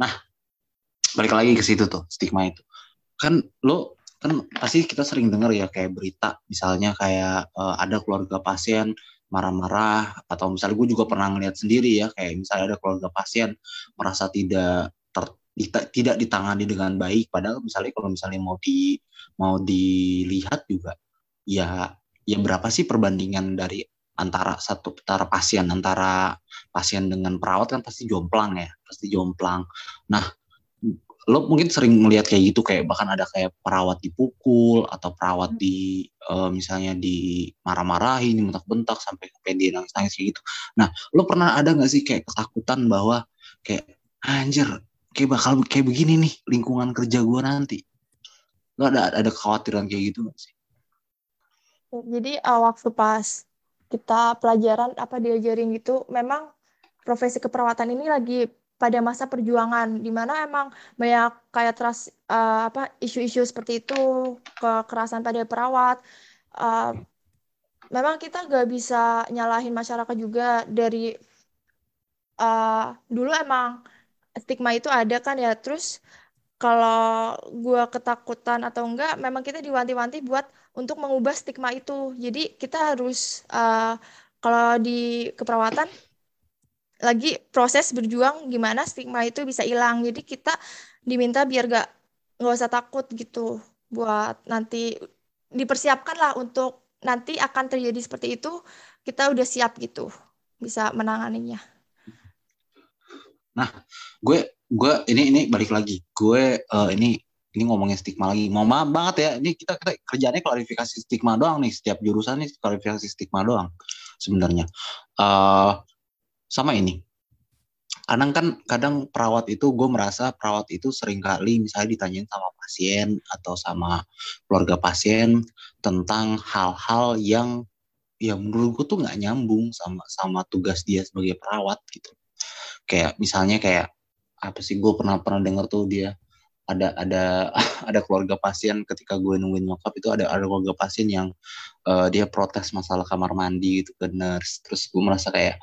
Nah, balik lagi ke situ tuh stigma itu. Kan lo kan pasti kita sering dengar ya kayak berita misalnya kayak uh, ada keluarga pasien marah-marah atau misalnya gue juga pernah ngeliat sendiri ya kayak misalnya ada keluarga pasien merasa tidak ter, tidak ditangani dengan baik padahal misalnya kalau misalnya mau di mau dilihat juga ya ya berapa sih perbandingan dari antara satu antara pasien antara pasien dengan perawat kan pasti jomplang ya pasti jomplang nah lo mungkin sering melihat kayak gitu kayak bahkan ada kayak perawat dipukul atau perawat di uh, misalnya di marah-marahin bentak-bentak sampai sampai dia nangis-nangis kayak gitu. Nah, lo pernah ada nggak sih kayak ketakutan bahwa kayak anjir kayak bakal kayak begini nih lingkungan kerja gue nanti? Lo ada ada kekhawatiran kayak gitu gak sih? Jadi uh, waktu pas kita pelajaran apa diajarin gitu, memang profesi keperawatan ini lagi pada masa perjuangan di mana emang banyak kayak teras uh, apa isu-isu seperti itu kekerasan pada perawat uh, memang kita gak bisa nyalahin masyarakat juga dari uh, dulu emang stigma itu ada kan ya terus kalau gue ketakutan atau enggak memang kita diwanti-wanti buat untuk mengubah stigma itu. Jadi kita harus uh, kalau di keperawatan lagi proses berjuang gimana stigma itu bisa hilang. Jadi kita diminta biar gak nggak usah takut gitu buat nanti dipersiapkan lah untuk nanti akan terjadi seperti itu kita udah siap gitu bisa menanganinya. Nah gue gue ini ini balik lagi. Gue uh, ini ini ngomongin stigma lagi. Mau maaf banget ya. Ini kita kita kerjanya klarifikasi stigma doang nih. Setiap jurusan nih klarifikasi stigma doang sebenarnya. Uh, sama ini. Kadang kan kadang perawat itu gue merasa perawat itu sering kali misalnya ditanyain sama pasien atau sama keluarga pasien tentang hal-hal yang ya menurut gue tuh nggak nyambung sama sama tugas dia sebagai perawat gitu. Kayak misalnya kayak apa sih gue pernah pernah dengar tuh dia ada ada ada keluarga pasien ketika gue nungguin nyokap itu ada ada keluarga pasien yang uh, dia protes masalah kamar mandi gitu ke nurse. Terus gue merasa kayak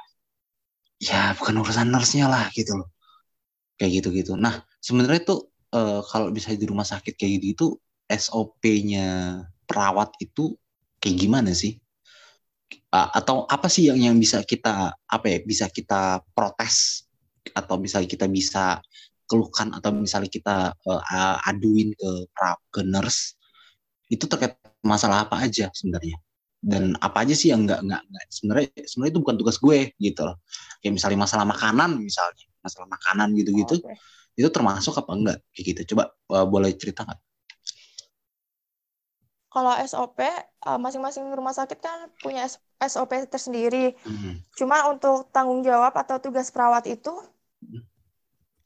ya bukan urusan nurse-nya lah gitu loh. Kayak gitu-gitu. Nah sebenarnya itu uh, kalau bisa di rumah sakit kayak gitu itu SOP-nya perawat itu kayak gimana sih? Uh, atau apa sih yang yang bisa kita apa ya bisa kita protes? Atau bisa kita bisa keluhkan atau misalnya kita uh, aduin ke ke nurse? Itu terkait masalah apa aja sebenarnya dan apa aja sih yang nggak nggak sebenarnya sebenarnya itu bukan tugas gue gitu loh kayak misalnya masalah makanan misalnya masalah makanan gitu-gitu okay. itu termasuk apa enggak kayak gitu coba uh, boleh cerita nggak kalau SOP uh, masing-masing rumah sakit kan punya SOP tersendiri hmm. cuma untuk tanggung jawab atau tugas perawat itu hmm.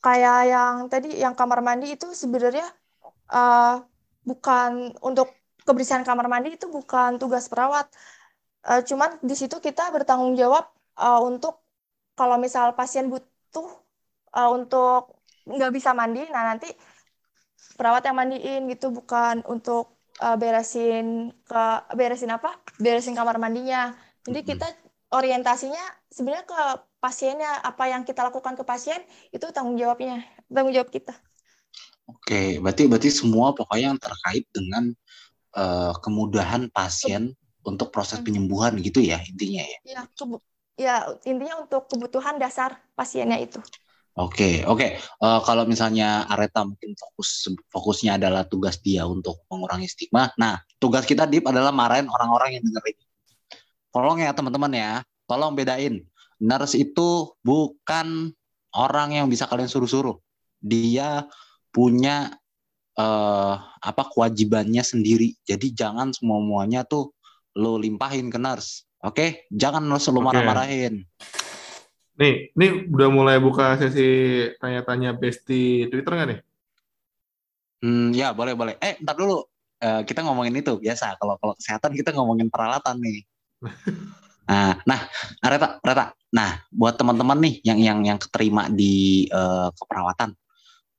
kayak yang tadi yang kamar mandi itu sebenarnya uh, bukan untuk kebersihan kamar mandi itu bukan tugas perawat. Uh, cuman di situ kita bertanggung jawab uh, untuk kalau misal pasien butuh uh, untuk nggak bisa mandi, nah nanti perawat yang mandiin gitu bukan untuk uh, beresin ke beresin apa? Beresin kamar mandinya. Jadi kita orientasinya sebenarnya ke pasiennya apa yang kita lakukan ke pasien itu tanggung jawabnya, tanggung jawab kita. Oke, berarti berarti semua pokoknya yang terkait dengan uh, kemudahan pasien untuk proses hmm. penyembuhan gitu ya intinya ya. Ya, ya intinya untuk kebutuhan dasar pasiennya itu. Oke, okay, oke. Okay. Uh, eh, kalau misalnya Areta mungkin fokus fokusnya adalah tugas dia untuk mengurangi stigma. Nah, tugas kita Dip adalah marahin orang-orang yang dengerin. Tolong ya teman-teman ya, tolong bedain. Nurse itu bukan orang yang bisa kalian suruh-suruh. Dia punya uh, apa kewajibannya sendiri. Jadi jangan semua muanya tuh lo limpahin ke nurse. Oke, okay? jangan lo selalu okay. marah-marahin. Nih, ini udah mulai buka sesi tanya-tanya besti Twitter nggak nih? Hmm, ya boleh boleh. Eh, ntar dulu. Uh, kita ngomongin itu biasa. Kalau kalau kesehatan kita ngomongin peralatan nih. nah, nah, Reta, Reta. Nah, buat teman-teman nih yang yang yang keterima di uh, keperawatan,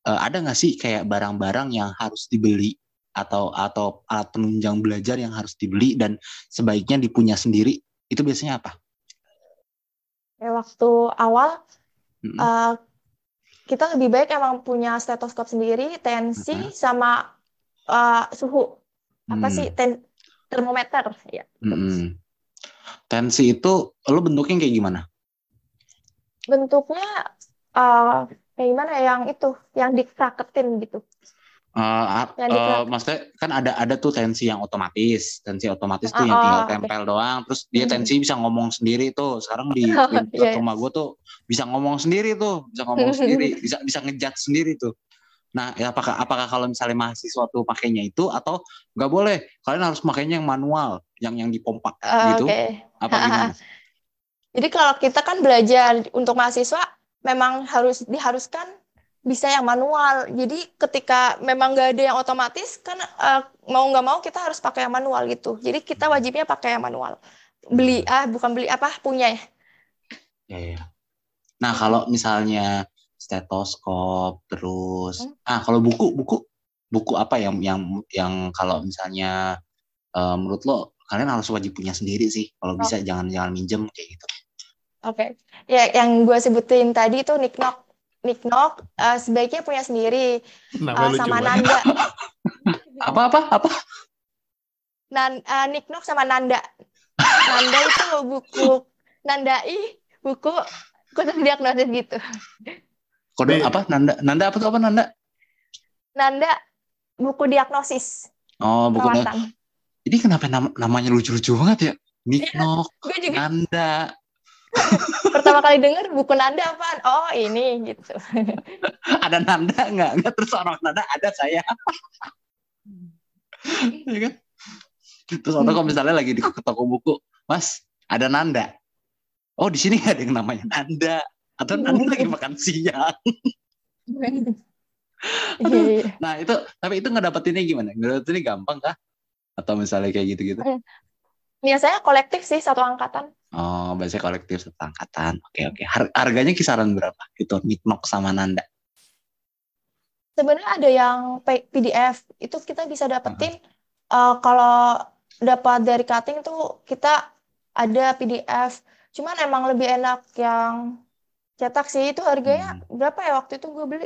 uh, ada nggak sih kayak barang-barang yang harus dibeli atau atau alat penunjang belajar yang harus dibeli dan sebaiknya dipunya sendiri itu biasanya apa? Ya, waktu awal hmm. uh, kita lebih baik emang punya stetoskop sendiri, tensi Mm-mm. sama uh, suhu. Apa Hmm. sih ten termometer ya. Mm-mm. Tensi itu lo bentuknya kayak gimana? Bentuknya uh, kayak gimana ya, yang itu, yang dikraketin gitu. Eh, dikra- maksudnya kan ada ada tuh tensi yang otomatis, tensi otomatis tuh Ah, yang tinggal oh, oke. tempel doang, terus dia Hmm. tensi bisa ngomong sendiri tuh. Sekarang di, Oh, di dekat iya, iya. rumah gue tuh bisa ngomong sendiri tuh, bisa ngomong sendiri, bisa bisa ngejat sendiri tuh. Nah, ya apakah apakah kalau misalnya mahasiswa tuh pakainya itu atau nggak boleh? Kalian harus makainya yang manual, yang yang dipompa Uh, gitu? Oke. Apa gimana? Jadi kalau kita kan belajar untuk mahasiswa memang harus diharuskan bisa yang manual. Jadi ketika memang nggak ada yang otomatis kan eh, mau nggak mau kita harus pakai yang manual gitu. Jadi kita wajibnya pakai yang manual. Beli ah bukan beli apa punya ya. Ya, ya. Nah, kalau misalnya stetoskop terus Hmm. ah kalau buku buku buku apa yang yang yang kalau misalnya eh, menurut lo kalian harus wajib punya sendiri sih. Kalau Oh. bisa jangan jangan minjem kayak gitu. Oke. Ya yang gue sebutin tadi itu Nicknock. Nicknock eh, sebaiknya punya sendiri eh, lucu sama banget. Nanda. Apa apa apa? Nan, eh, Nicknock sama Nanda. Nanda itu buku Nandai buku khusus diagnosis gitu. Kode apa? Nanda Nanda apa tuh apa Nanda? Nanda buku diagnosis Oh, perawatan. Ini kenapa nam- namanya lucu-lucu banget ya? Niknok, juga Nanda. pertama kali denger buku Nanda apaan? Oh ini gitu. Ada Nanda nggak? Nggak terus orang Nanda ada saya. ya kan? Terus atau kalau misalnya lagi di toko buku, Mas, ada Nanda. Oh, di sini nggak ada yang namanya Nanda. Atau Nanda lagi makan siang. Iya, iya. Nah, itu tapi itu ngedapetinnya gimana? Ngedapetinnya gampang kah? Atau misalnya kayak gitu-gitu? Biasanya kolektif sih satu angkatan. Oh, biasanya kolektif satu angkatan. Oke, oke. Har- harganya kisaran berapa? Itu Niknok sama Nanda. Sebenarnya ada yang PDF itu kita bisa dapetin eh, kalau dapat dari cutting tuh kita ada PDF. Cuman emang lebih enak yang cetak sih. Itu harganya berapa ya waktu itu gue beli?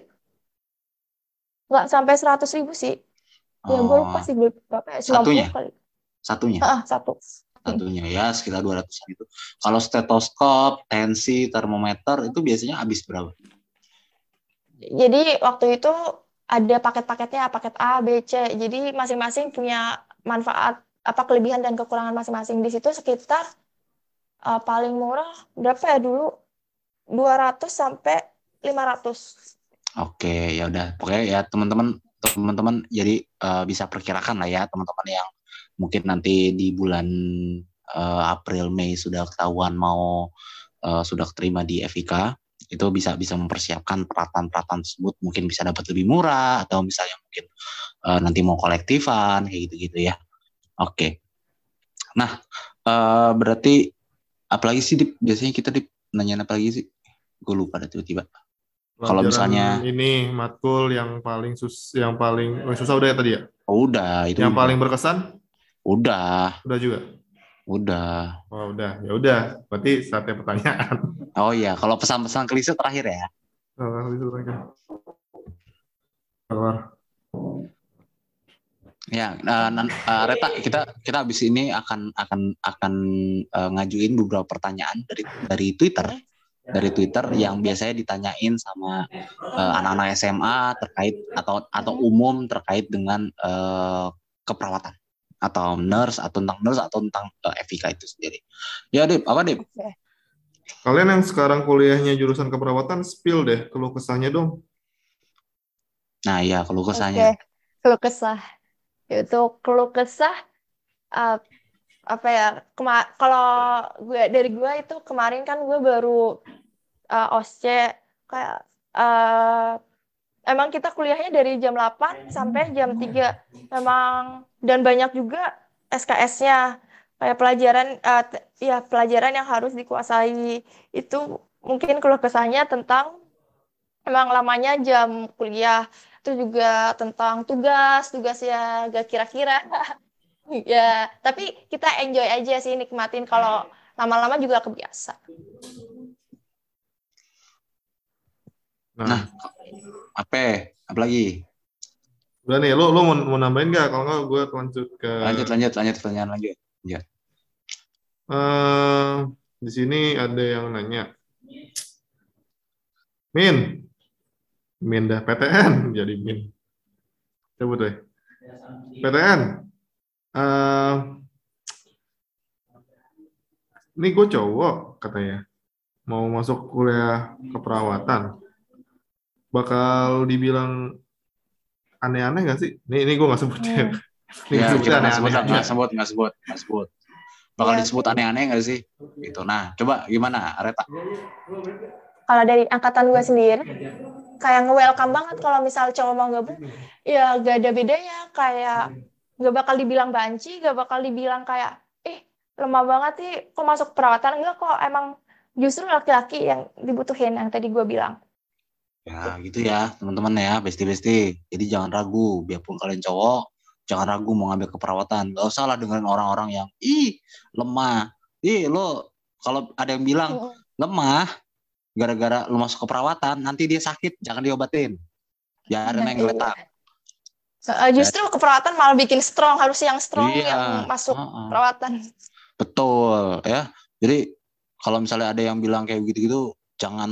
Nggak sampai 100 ribu sih. Ya gue lupa Oh, sih beli berapa ya? 90 Satunya? kali. Satunya. Ah, satu. Satunya ya sekitar 200-an itu. Kalau stetoskop, tensi, termometer itu biasanya habis berapa? Jadi waktu itu ada paket-paketnya, paket A, B, C. Jadi masing-masing punya manfaat apa kelebihan dan kekurangan masing-masing. Di situ sekitar uh, paling murah berapa ya dulu? 200 sampai 500. Oke, ya udah. Pokoknya ya teman-teman teman-teman jadi eh, bisa perkirakan lah ya teman-teman yang mungkin nanti di bulan eh, April Mei sudah ketahuan mau eh, sudah terima di FIK itu bisa bisa mempersiapkan peralatan-peralatan tersebut mungkin bisa dapat lebih murah atau misalnya mungkin eh, nanti mau kolektifan kayak gitu-gitu ya. Oke. Nah, eh, berarti apalagi sih Dip? biasanya kita Dip nanyain apa lagi sih? Gue lupa tiba-tiba. Kalau misalnya- ini matkul yang paling sus yang paling oh, susah udah ya tadi ya? Oh, udah itu Yang paling berkesan udah udah juga. udah Oh, udah. Ya udah. Berarti saatnya pertanyaan. oh iya kalau pesan-pesan klise terakhir ya Oh, kan. Keluar. ya eh, Reta kita kita habis ini akan akan akan eh, ngajuin beberapa pertanyaan dari dari Twitter dari Twitter yang biasanya ditanyain sama anak-anak SMA terkait atau atau umum terkait dengan eh, keperawatan atau nurse atau tentang nurse atau tentang eh, FIK itu sendiri ya Dip apa Dip Oke. Kalian yang sekarang kuliahnya jurusan keperawatan, spill deh keluh kesahnya dong. nah ya kalau Oke, kesannya keluh kesah. Itu keluh kesah uh, apa ya? Kema kalau gue dari gue itu kemarin kan gue baru uh, OSCE kayak uh, emang kita kuliahnya dari jam 8 sampai jam 3. Memang dan banyak juga SKS-nya kayak pelajaran uh, ya pelajaran yang harus dikuasai itu mungkin keluh kesahnya tentang emang lamanya jam kuliah itu juga tentang tugas tugas ya gak kira-kira ya tapi kita enjoy aja sih nikmatin kalau lama-lama juga kebiasa Nah. Apa? Apa lagi? udah nih, lo lo mau, mau nambahin nggak? Kalau nggak, gue lanjut ke Lanjut, lanjut, lanjut pertanyaan lanjut. Eh, di sini ada yang nanya. Min, Min dah PTN jadi Min. Coba deh. PTN. Eh, ini gue cowok katanya mau masuk kuliah keperawatan. Bakal dibilang aneh-aneh gak sih? Ini ini gue nggak sebut ya. Hmm. Ini Ya, sebutnya kita nggak sebut, aneh-aneh nggak sebut, nggak sebut, nggak sebut. Bakal Iya. disebut aneh-aneh nggak sih? Gitu. Nah, coba gimana, Areta? Kalau dari angkatan gue sendiri, kayak nge-welcome banget kalau misal cowok mau gabung, ya gak ada bedanya. Kayak gak bakal dibilang banci, gak bakal dibilang kayak, eh lemah banget sih, kok masuk perawatan? Enggak kok, emang justru laki-laki yang dibutuhin, yang tadi gue bilang. Ya, gitu ya, teman-teman ya, besti-besti. Jadi jangan ragu, biarpun kalian cowok, jangan ragu mau ngambil keperawatan. Gak usah lah dengerin orang-orang yang, ih, lemah. Ih, lo, kalau ada yang bilang, Mm-mm. lemah, gara-gara lo masuk keperawatan, nanti dia sakit, jangan diobatin. Biarin Nah, yang geletak. Eh, justru keperawatan malah bikin strong, harus yang strong Iya, yang masuk heeh. perawatan. Betul, ya. Jadi, kalau misalnya ada yang bilang kayak gitu-gitu, jangan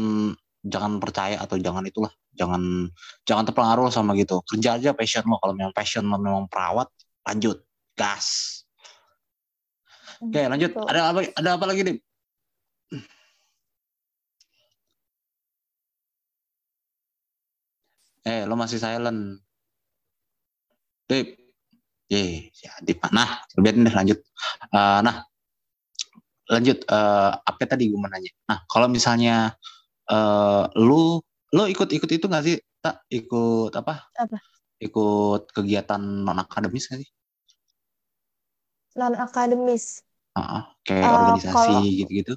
jangan percaya atau jangan itulah jangan jangan terpengaruh sama gitu kerja aja passion lo kalau memang passion lo memang perawat lanjut gas oke lanjut Betul. ada apa ada apa lagi nih eh lo masih silent Dip Ye, ya Dip. Nah, biarin deh lanjut. Eh, nah, lanjut. eh, apa tadi gue mau nanya? Nah, kalau misalnya eh lu lu ikut-ikut itu nggak sih? Tak ikut apa? Apa? Ikut kegiatan non akademis nggak sih? Non akademis. Heeh, kayak Eh, organisasi kalau- gitu-gitu.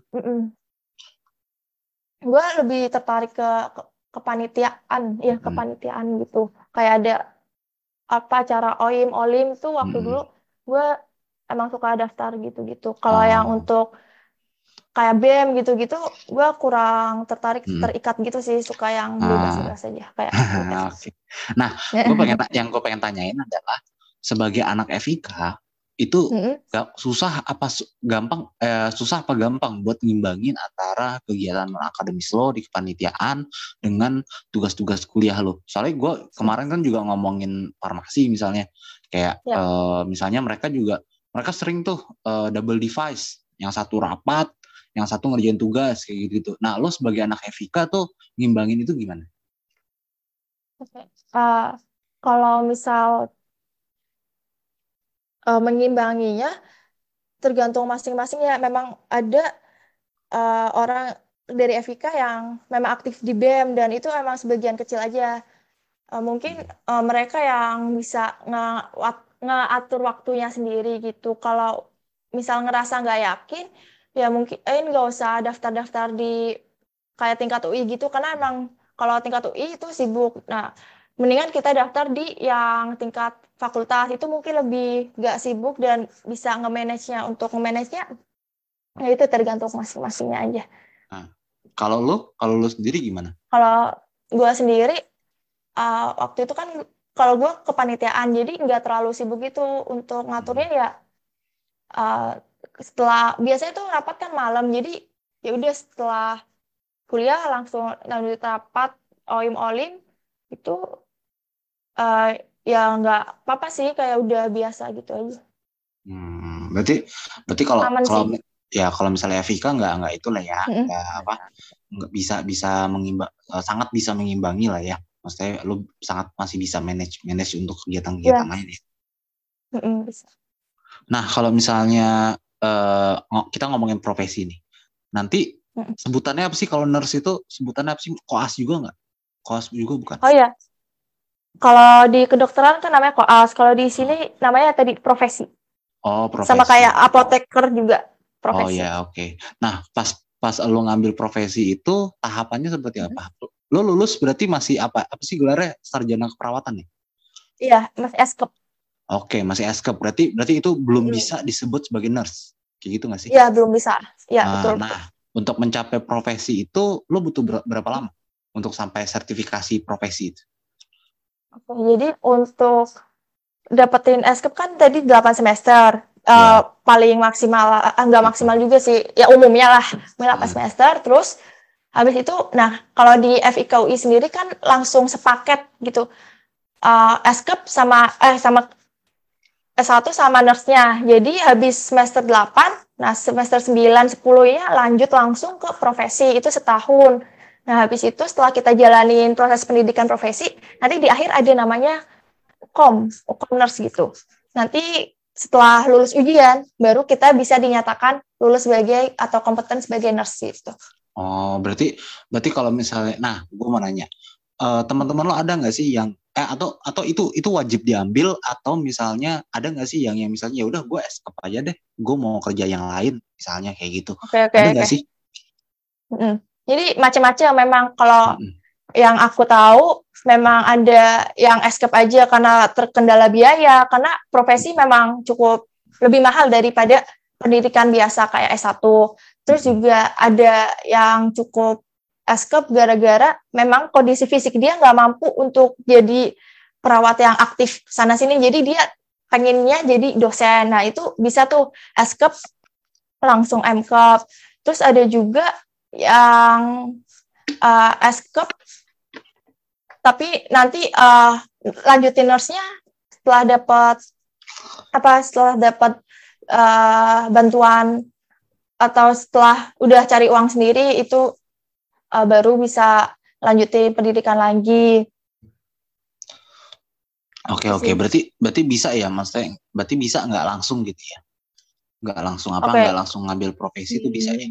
Gue lebih tertarik ke, ke kepanitiaan, ya Mm-mm. kepanitiaan gitu. Kayak ada apa acara OIM, OLIM tuh waktu Mm-mm. dulu gue emang suka daftar gitu-gitu. Kalau yang Oh. untuk kayak BEM gitu-gitu, gue kurang tertarik, Mm. terikat gitu sih. Suka yang Ah. bebas-bebas aja, kayak. Oke. Nah, gue pengen yang gue pengen tanyain adalah sebagai anak FIK itu Mm-mm. Gak susah apa gampang eh, susah apa gampang buat ngimbangin antara kegiatan akademis lo di kepanitiaan dengan tugas-tugas kuliah lo. Soalnya gue kemarin kan juga ngomongin farmasi misalnya, kayak Ya. eh, misalnya mereka juga mereka sering tuh eh, double device, yang satu rapat, yang satu ngerjain tugas kayak gitu. gitu. Nah lo sebagai anak FIK tuh ngimbangin itu gimana? Oke. Eh, kalau misal eh, mengimbanginya tergantung masing-masing ya. Memang ada eh, orang dari FIK yang memang aktif di BEM dan itu emang sebagian kecil aja. Eh, mungkin eh, mereka yang bisa nge- waktunya sendiri gitu. Kalau misal ngerasa nggak yakin, ya mungkin eh nggak usah daftar-daftar di kayak tingkat UI gitu karena emang kalau tingkat UI itu sibuk. Nah, mendingan kita daftar di yang tingkat fakultas itu mungkin lebih nggak sibuk dan bisa nge-manage-nya. Untuk nge-manage-nya, ya itu tergantung masing-masingnya aja. Kalau lo, kalau lo sendiri gimana? Kalau gue sendiri, uh, waktu itu kan kalau gue kepanitiaan, jadi nggak terlalu sibuk gitu untuk ngaturnya ya. uh, setelah biasanya tuh rapat kan malam, jadi ya udah setelah kuliah langsung lanjut rapat oim olim itu uh, ya nggak apa-apa sih kayak udah biasa gitu aja. Hmm, berarti berarti kalau Aman kalau sih. ya kalau misalnya Evika nggak nggak itu lah ya, Mm-mm. nggak apa nggak bisa bisa mengimbang eh, sangat bisa mengimbangi lah ya. Maksudnya lu sangat masih bisa manage manage untuk kegiatan-kegiatan Iya. lain ya. Mm-mm, bisa. Nah kalau misalnya ngo- kita ngomongin profesi nih, nanti sebutannya apa sih kalau nurse itu sebutannya apa sih? Koas juga nggak? Koas juga bukan? Oh ya, kalau di kedokteran kan namanya koas, kalau di sini namanya tadi profesi. Oh profesi. Sama kayak apoteker juga Oh profesi. ya oke. Nah pas pas lo ngambil profesi itu tahapannya seperti apa? Lo lulus berarti masih apa? Apa sih gelarnya sarjana keperawatan ya? Iya, Mas Eskep. Oke masih eskep. Berarti berarti itu belum Mm. bisa disebut sebagai nurse. Kayak gitu nggak sih? Iya, belum bisa. Iya, Ah, betul. nah untuk mencapai profesi itu lo butuh ber- berapa lama? untuk sampai sertifikasi profesi itu? Oke, jadi untuk dapetin SKIP kan tadi 8 semester. Ya. Eh, paling maksimal eh, nggak maksimal juga sih ya umumnya lah umumnya 8 Hmm. semester terus habis itu nah kalau di FIKUI sendiri kan langsung sepaket gitu Eh SKIP sama eh sama S1 sama nurse-nya. Jadi habis semester 8 nah semester 9 10 ya lanjut langsung ke profesi itu setahun. Nah habis itu setelah kita jalanin proses pendidikan profesi nanti di akhir ada namanya kom kom nurse gitu. Nanti setelah lulus ujian baru kita bisa dinyatakan lulus sebagai atau kompeten sebagai nurse gitu. Oh, berarti berarti kalau misalnya, nah, gue mau nanya, eh, teman-teman lo ada nggak sih yang eh atau atau itu itu wajib diambil atau misalnya ada nggak sih yang yang misalnya ya udah gue escape aja deh, gue mau kerja yang lain misalnya kayak gitu, Oke oke ada nggak sih? Mm. Jadi macam-macam memang kalau Mm-mm. yang aku tahu memang ada yang escape aja karena terkendala biaya karena profesi memang cukup lebih mahal daripada pendidikan biasa kayak S1. Terus juga ada yang cukup escape gara-gara memang kondisi fisik dia nggak mampu untuk jadi perawat yang aktif sana sini. Jadi dia pengennya jadi dosen. Nah, itu bisa tuh escape langsung MCOP. Terus ada juga yang uh, escape tapi nanti uh, lanjutin nurse-nya setelah dapat apa setelah dapat uh, bantuan atau setelah udah cari uang sendiri itu uh, baru bisa lanjutin pendidikan lagi. Oke Gitu oke, sih. berarti berarti bisa ya, maksudnya berarti bisa nggak langsung gitu ya? Nggak langsung apa? Oke. Nggak langsung ngambil profesi itu bisa ya?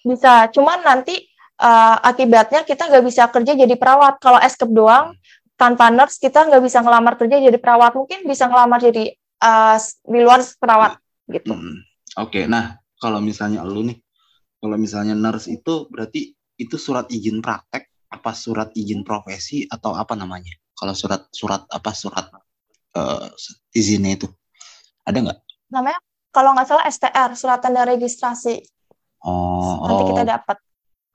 Bisa, cuman nanti uh, akibatnya kita nggak bisa kerja jadi perawat. Kalau escape doang tanpa nurse kita nggak bisa ngelamar kerja jadi perawat. Mungkin bisa ngelamar jadi uh, di luar perawat gitu. Hmm, Oke, nah kalau misalnya lu nih, kalau misalnya nurse itu berarti itu surat izin praktek apa surat izin profesi atau apa namanya? Kalau surat surat apa surat eh, izinnya itu ada nggak? Namanya kalau nggak salah STR, surat tanda registrasi. Oh, Nanti kita oh, dapat.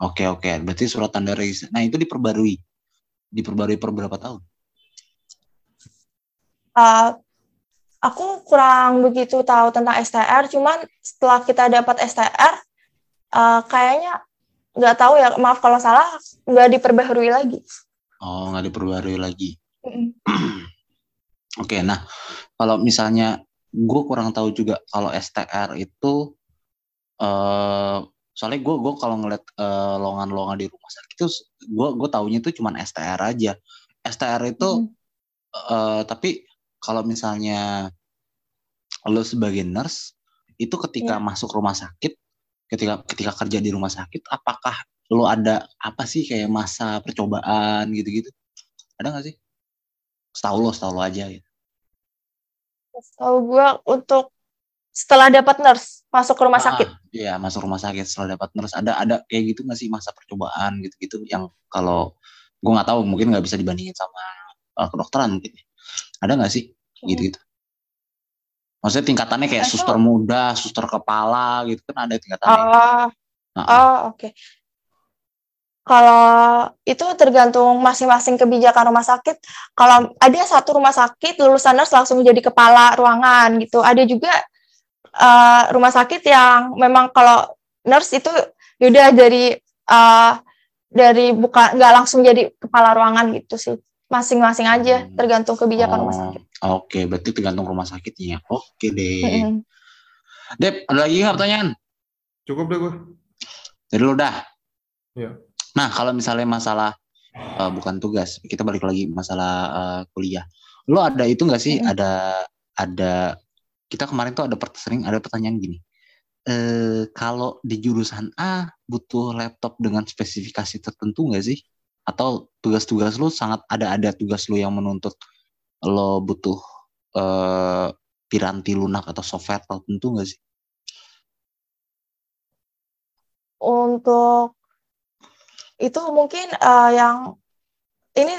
oke oke. Berarti surat tanda registrasi. Nah itu diperbarui, diperbarui per berapa tahun? Uh, aku kurang begitu tahu tentang STR, cuman setelah kita dapat STR, uh, kayaknya nggak tahu ya, maaf kalau salah, nggak diperbaharui lagi. Oh, nggak diperbarui lagi. Mm-mm. Oke, nah kalau misalnya gue kurang tahu juga kalau STR itu eh soalnya gue gue kalau ngeliat eh, lowongan-lowongan di rumah sakit itu gue gue taunya itu cuma STR aja. STR itu Mm. eh, tapi kalau misalnya lo sebagai nurse itu ketika Iya. masuk rumah sakit, ketika ketika kerja di rumah sakit, apakah lo ada apa sih kayak masa percobaan gitu-gitu? Ada nggak sih? Setahu lo, setahu lo aja gitu. Tahu gue untuk setelah dapat nurse masuk ke rumah Ah, sakit. Iya, masuk rumah sakit setelah dapat nurse ada ada kayak gitu nggak sih masa percobaan gitu-gitu yang kalau gue nggak tahu mungkin nggak bisa dibandingin sama eh, kedokteran mungkin. Ada nggak sih gitu-gitu? Maksudnya tingkatannya kayak Itu- suster muda, suster kepala gitu kan ada tingkatannya. Oh, Nah, oh oke. Kalau itu tergantung masing-masing kebijakan rumah sakit. Kalau ada satu rumah sakit lulusan nurse langsung jadi kepala ruangan gitu. Ada juga eh, rumah sakit yang memang kalau nurse itu udah dari eh, dari bukan nggak langsung jadi kepala ruangan gitu sih. Masing-masing aja Hmm. tergantung kebijakan rumah oh, sakit. Oke, berarti tergantung rumah sakitnya. Oke deh. Mm-mm. Dep, ada lagi nggak pertanyaan? Cukup deh gue. Dari lu dah. Iya. Nah, kalau misalnya masalah eh, bukan tugas, kita balik lagi masalah eh, kuliah. Lo ada itu nggak sih? Mm-mm. Ada ada kita kemarin tuh ada sering ada pertanyaan gini. Eh kalau di jurusan A butuh laptop dengan spesifikasi tertentu nggak sih? Atau tugas-tugas lo sangat ada ada tugas lo yang menuntut lo butuh eh piranti lunak atau software tertentu nggak sih? Untuk itu mungkin eh, yang ini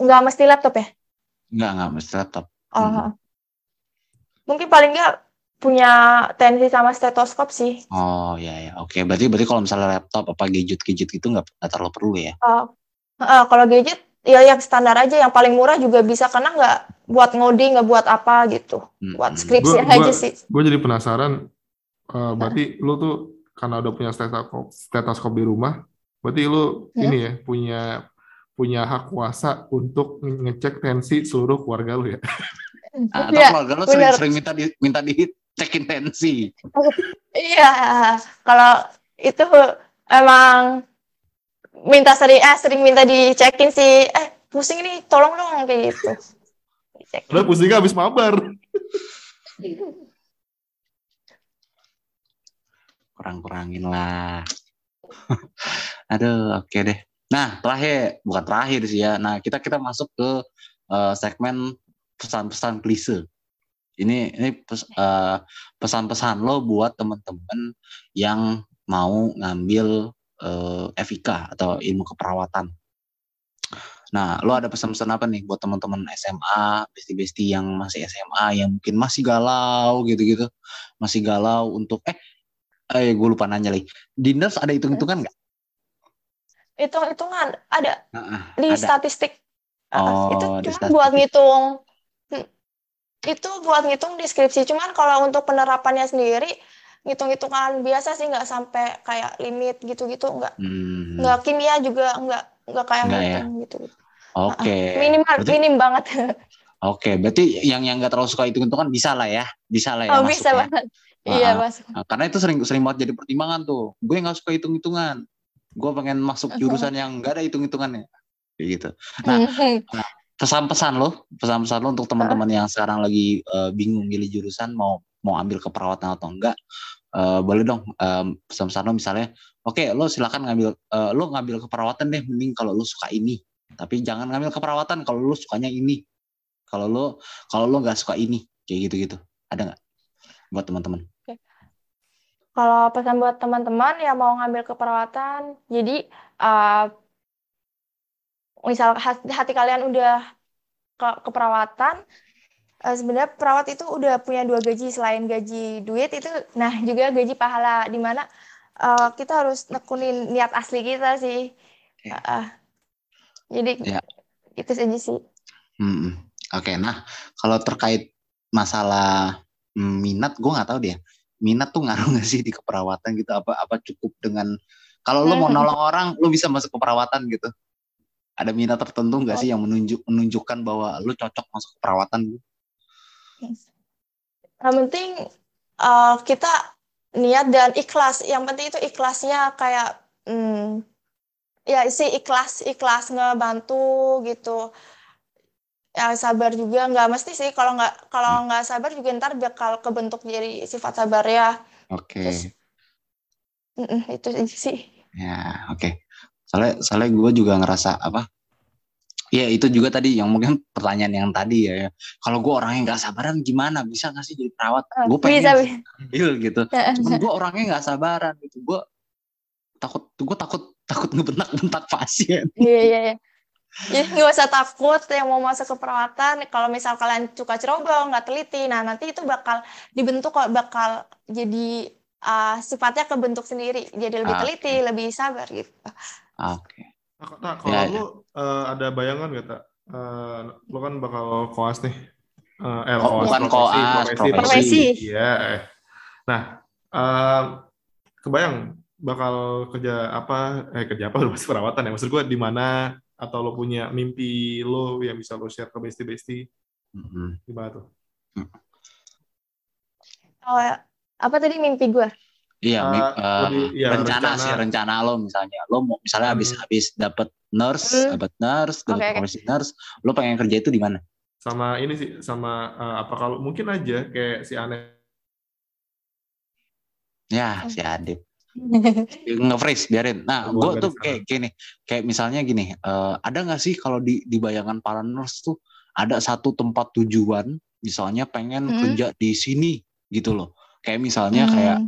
nggak mesti laptop ya? Nggak nggak mesti laptop. Oh. Hmm. Mungkin paling nggak punya tensi sama stetoskop sih. Oh ya ya, oke. Berarti berarti kalau misalnya laptop apa gadget-gadget gitu nggak nggak terlalu perlu ya? Uh, uh, kalau gadget ya yang standar aja, yang paling murah juga bisa karena nggak buat ngoding, nggak buat apa gitu, Hmm, buat skripsi Gua- aja gua- sih. Gue jadi penasaran, eh, berarti lu tuh karena udah punya stetoskop, stetoskop di rumah, berarti lu Hmm. ini ya punya punya hak kuasa untuk ngecek tensi seluruh keluarga lu ya. Ah, Atau Iya, keluarga bener. sering-sering minta di minta dicekin tensi. Iya, kalau itu emang minta sering eh sering minta dicekin sih. Eh, pusing nih, tolong dong kayak gitu. Udah pusingnya habis mabar. Kurang-kurangin lah. Aduh, oke deh. Nah, terakhir, bukan terakhir sih ya. Nah, kita kita masuk ke eh, segmen pesan-pesan klise. Ini ini pes- eh, pesan-pesan lo buat teman-teman yang mau ngambil eh, FIK atau ilmu keperawatan. Nah, lo ada pesan-pesan apa nih buat teman-teman SMA, besti-besti yang masih SMA, yang mungkin masih galau gitu-gitu, masih galau untuk eh, eh gue lupa nanya lagi, di nurse ada hitung-hitungan nggak? Hitung-hitungan ada Heeh, di ada. statistik. Ah, itu Oh, di cuma buat statistik. ngitung Hmm. itu buat ngitung deskripsi cuman kalau untuk penerapannya sendiri ngitung-hitungan biasa sih nggak sampai kayak limit gitu-gitu nggak Hmm, nggak kimia juga nggak nggak kayak Nggak ya? gitu Oke. minimal Berarti- minim banget Oke, berarti yang yang nggak terlalu suka hitung-hitungan bisa lah ya, bisa lah ya oh masuk bisa ya. banget Ah, iya ah. mas Nah, karena itu sering sering banget jadi pertimbangan tuh. Gue nggak suka hitung-hitungan. Gue pengen masuk jurusan yang nggak ada hitung-hitungannya. Kayak gitu. Nah, pesan-pesan lo, pesan-pesan lo untuk teman-teman yang sekarang lagi eh, bingung milih jurusan mau mau ambil keperawatan atau enggak, eh, boleh dong pesan-pesan lo misalnya, oke lo silakan ngambil, eh, lo ngambil keperawatan deh, mending kalau lo suka ini, tapi jangan ngambil keperawatan kalau lo sukanya ini, kalau lo kalau lo nggak suka ini, kayak gitu-gitu, ada nggak? Buat teman-teman? kalau pesan buat teman-teman yang mau ngambil keperawatan jadi eh, misal hati kalian udah ke keperawatan eh, sebenarnya perawat itu udah punya dua gaji selain gaji duit itu nah juga gaji pahala di mana eh, kita harus nekunin niat asli kita sih. Ah, ah. jadi Ya. itu saja sih Hmm, Oke, nah kalau terkait masalah mm, minat, gue nggak tahu deh. Minat tuh ngaruh nggak sih di keperawatan gitu? Apa apa cukup dengan kalau lo mau Hmm. nolong orang, lo bisa masuk keperawatan gitu? Ada minat tertentu nggak sih yang menunjuk menunjukkan bahwa lo cocok masuk keperawatan? gitu? Yang penting eh, kita niat dan ikhlas. Yang penting itu ikhlasnya kayak hmm, ya sih ikhlas ikhlas ngebantu gitu. Ya sabar juga. Nggak mesti sih kalau nggak kalau nggak sabar juga ntar bakal kebentuk jadi sifat sabar ya. Oke, Terus- Mm-mm, itu sih. Ya oke. Soalnya soalnya gue juga ngerasa apa? Ya itu juga tadi yang mungkin pertanyaan yang tadi ya. Kalau gue orangnya nggak sabaran gimana? Bisa nggak sih jadi perawat? Gue pengen bisa ambil gitu. cuman gue orangnya nggak sabaran gitu. Gue takut gue takut takut ngebentak-bentak pasien. Iya iya iya. Jadi nggak usah takut yang mau masuk ke perawatan. Kalau misal kalian suka ceroboh nggak teliti nah nanti itu bakal dibentuk kok bakal jadi ah, sifatnya kebentuk sendiri. Jadi lebih Ah, teliti lebih sabar gitu. Oke. Kak, Tak, kalau Ya, lu eh, ada bayangan gak, Tak? Eh, lu kan bakal koas nih. Eh, eh, Oh, koas, bukan profesi, koas, profesi, profesi. Iya. eh. Nah, eh, kebayang bakal kerja apa? Eh, kerja apa? Masih perawatan ya? Maksud gue di mana? Atau lo punya mimpi lo yang bisa lo share ke besti-besti? Mhm. Gimana tuh? oh apa tadi mimpi gue iya mi- eh, lebih- iya, rencana, rencana. sih rencana lo misalnya lo mau misalnya habis Hmm. habis dapat nurse Hmm. dapat nurse dapat oke. profesi nurse lo pengen kerja itu di mana Sama ini sih, sama eh, apa kalau mungkin aja kayak si Ane ya si Adit nge-freeze biarin nah Gua gue tuh kayak gini kayak misalnya gini eh, ada nggak sih kalau di di bayangan para nurse tuh ada satu tempat tujuan misalnya pengen Hmm. kerja di sini gitu loh kayak misalnya Hmm. kayak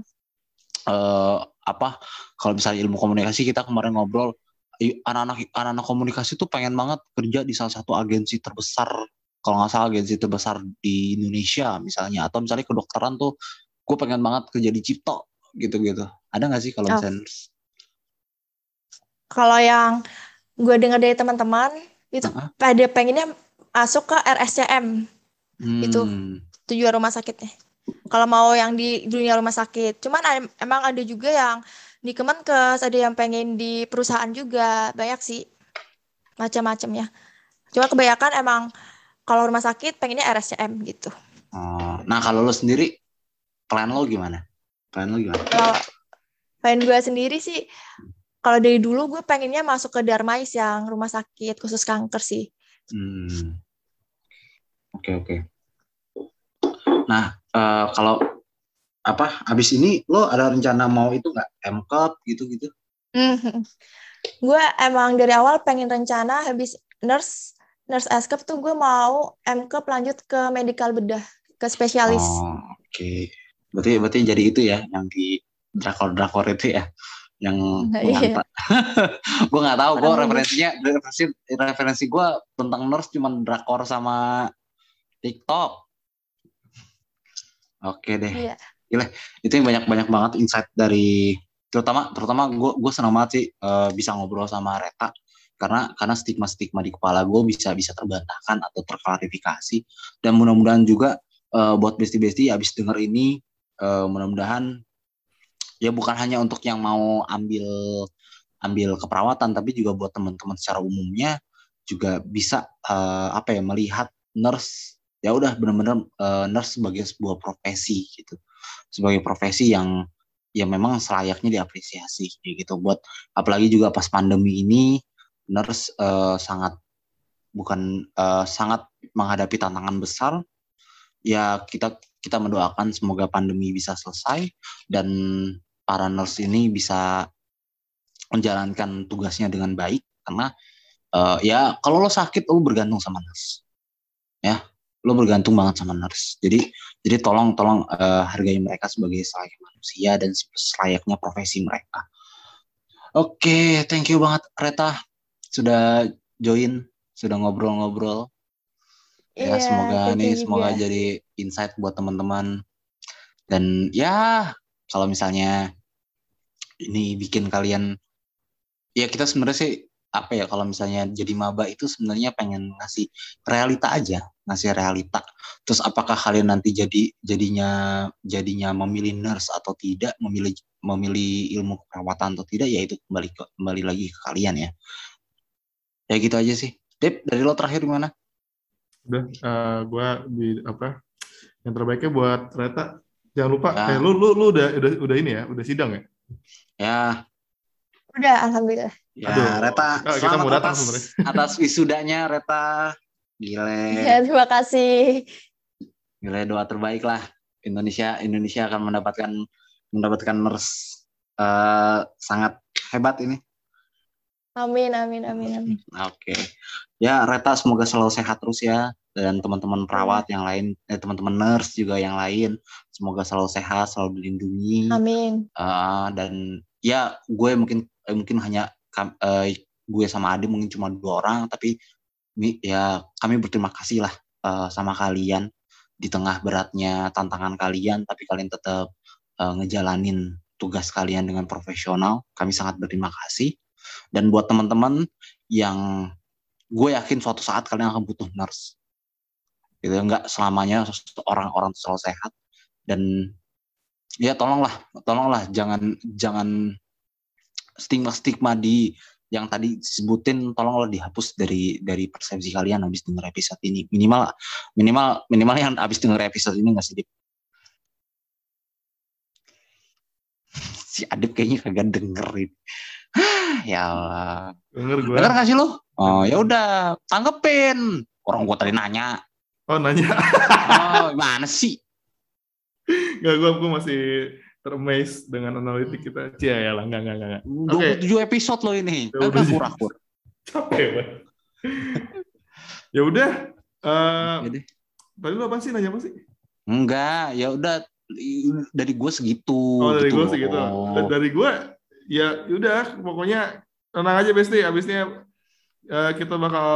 eh, apa kalau misalnya ilmu komunikasi kita kemarin ngobrol anak-anak anak-anak komunikasi tuh pengen banget kerja di salah satu agensi terbesar kalau nggak salah gaji terbesar di Indonesia misalnya atau misalnya kedokteran tuh gue pengen banget kerja di Cipto gitu-gitu ada nggak sih kalau Oh. misalnya Kalau yang gue dengar dari teman-teman itu pada pengennya masuk ke RSCM Itu. Hmm, tujuan rumah sakitnya. Kalau mau yang di dunia rumah sakit, cuman emang ada juga yang di Kemenkes, ada yang pengen di perusahaan juga, banyak sih macam-macamnya. Cuma kebanyakan emang kalau rumah sakit pengennya RSCM gitu. oh. nah kalau lo sendiri plan lo gimana plan lo gimana Kalau pengen gue sendiri sih, kalau dari dulu gue pengennya masuk ke Darmais yang rumah sakit khusus kanker sih. Hmm. Oke oke. Nah eh, kalau apa habis ini lo ada rencana mau itu nggak MCOT gitu-gitu? Mhm. Gue emang dari awal pengen rencana habis nurse nurse askep tuh gue mau MCOP lanjut ke medical bedah ke spesialis. Oh oke. Berarti berarti jadi itu ya yang di drakor drakor itu ya yang Nah, iya. gue nggak tahu gue referensinya referensi referensi gue tentang nurse cuman drakor sama TikTok. Oke deh. Iya. itu yang banyak banyak banget insight dari terutama terutama gue gue senang banget sih eh, bisa ngobrol sama Reta karena karena stigma stigma di kepala gue bisa bisa terbantahkan atau terklarifikasi dan mudah-mudahan juga eh, buat besti besti abis denger ini eh, mudah-mudahan ya bukan hanya untuk yang mau ambil ambil keperawatan tapi juga buat teman-teman secara umumnya juga bisa eh, apa ya melihat nurse ya udah benar-benar eh, nurse sebagai sebuah profesi gitu. Sebagai profesi yang ya memang selayaknya diapresiasi gitu. Buat apalagi juga pas pandemi ini nurse eh, sangat bukan eh, sangat menghadapi tantangan besar. Ya kita kita mendoakan semoga pandemi bisa selesai dan para nurse ini bisa menjalankan tugasnya dengan baik. Karena eh, ya kalau lo sakit lo bergantung sama nurse. Ya lo bergantung banget sama nurse jadi jadi tolong tolong eh, hargai mereka sebagai selayaknya manusia dan selayaknya profesi mereka. Oke, thank you banget Reta sudah join, sudah ngobrol-ngobrol. Ya, Iya, semoga nih you semoga juga. jadi insight buat teman-teman. Dan ya, kalau misalnya ini bikin kalian ya kita sebenarnya sih apa ya kalau misalnya jadi maba itu sebenarnya pengen ngasih realita aja, ngasih realita. Terus apakah kalian nanti jadi jadinya jadinya memilih nurse atau tidak, memilih memilih ilmu keperawatan atau tidak, ya itu kembali ke, kembali lagi ke kalian ya. Ya gitu aja sih. Dip, dari lo terakhir gimana? Udah, eh, gua di apa? Yang terbaiknya buat Reta. Jangan lupa, Ya. eh, lu lu lu udah udah udah ini ya, udah sidang ya? Ya, Udah, alhamdulillah. ya Aduh, Reta, kita selamat mau datang atas, sebenarnya. atas wisudanya Reta. Gile. Ya, terima kasih. nilai doa terbaik lah Indonesia Indonesia akan mendapatkan mendapatkan nurse eh, sangat hebat ini Amin, amin, amin, amin. oke ya Reta semoga selalu sehat terus ya dan teman-teman perawat yang lain eh, teman-teman nurse juga yang lain semoga selalu sehat selalu dilindungi Amin. Eh, dan ya gue mungkin eh, mungkin hanya eh, gue sama Adi mungkin cuma dua orang tapi ya kami berterima kasih lah eh, sama kalian di tengah beratnya tantangan kalian tapi kalian tetap eh, ngejalanin tugas kalian dengan profesional. Kami sangat berterima kasih. Dan buat teman-teman yang gue yakin suatu saat kalian akan butuh nurse. Gitu nggak selamanya orang-orang selalu sehat. Dan ya tolonglah tolonglah jangan jangan stigma stigma di yang tadi disebutin tolonglah dihapus dari dari persepsi kalian habis denger episode ini. Minimal minimal minimal yang habis denger episode ini nggak sedih. Si Adip kayaknya kagak dengerin. Ya Allah. Denger gue. denger nggak sih lu? Oh ya udah tanggepin. Orang gua tadi nanya. Oh, nanya. oh gimana sih? Enggak, gue gue masih termaze dengan analitik kita. Cia ya lah, enggak, enggak, enggak. 27 episode lo ini Ya kan udah, kur-kur Capek banget. ya udah. deh. tadi lu apa sih nanya apa sih? Enggak, ya udah dari gue segitu. Oh, dari gitu gue gitu. Dan dari gue ya udah pokoknya tenang aja Besti abisnya eh, kita bakal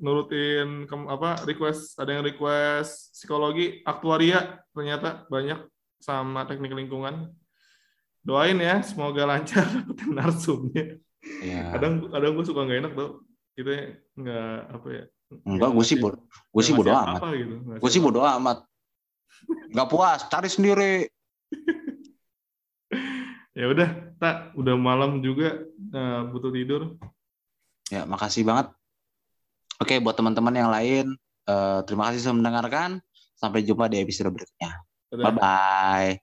nurutin ke, apa request ada yang request psikologi aktuaria ternyata banyak sama teknik lingkungan. Doain ya semoga lancar dapetin narsumnya. Ya. kadang kadang gue suka nggak enak tuh kita nggak apa ya enggak gue sih bodo gue sih bodo amat. gitu, gue sih bodo amat. Nggak puas cari sendiri. Ya udah tak udah malam juga eh, butuh tidur. Ya makasih banget. Oke buat teman-teman yang lain eh, terima kasih sudah mendengarkan. Sampai jumpa di episode berikutnya. Bye bye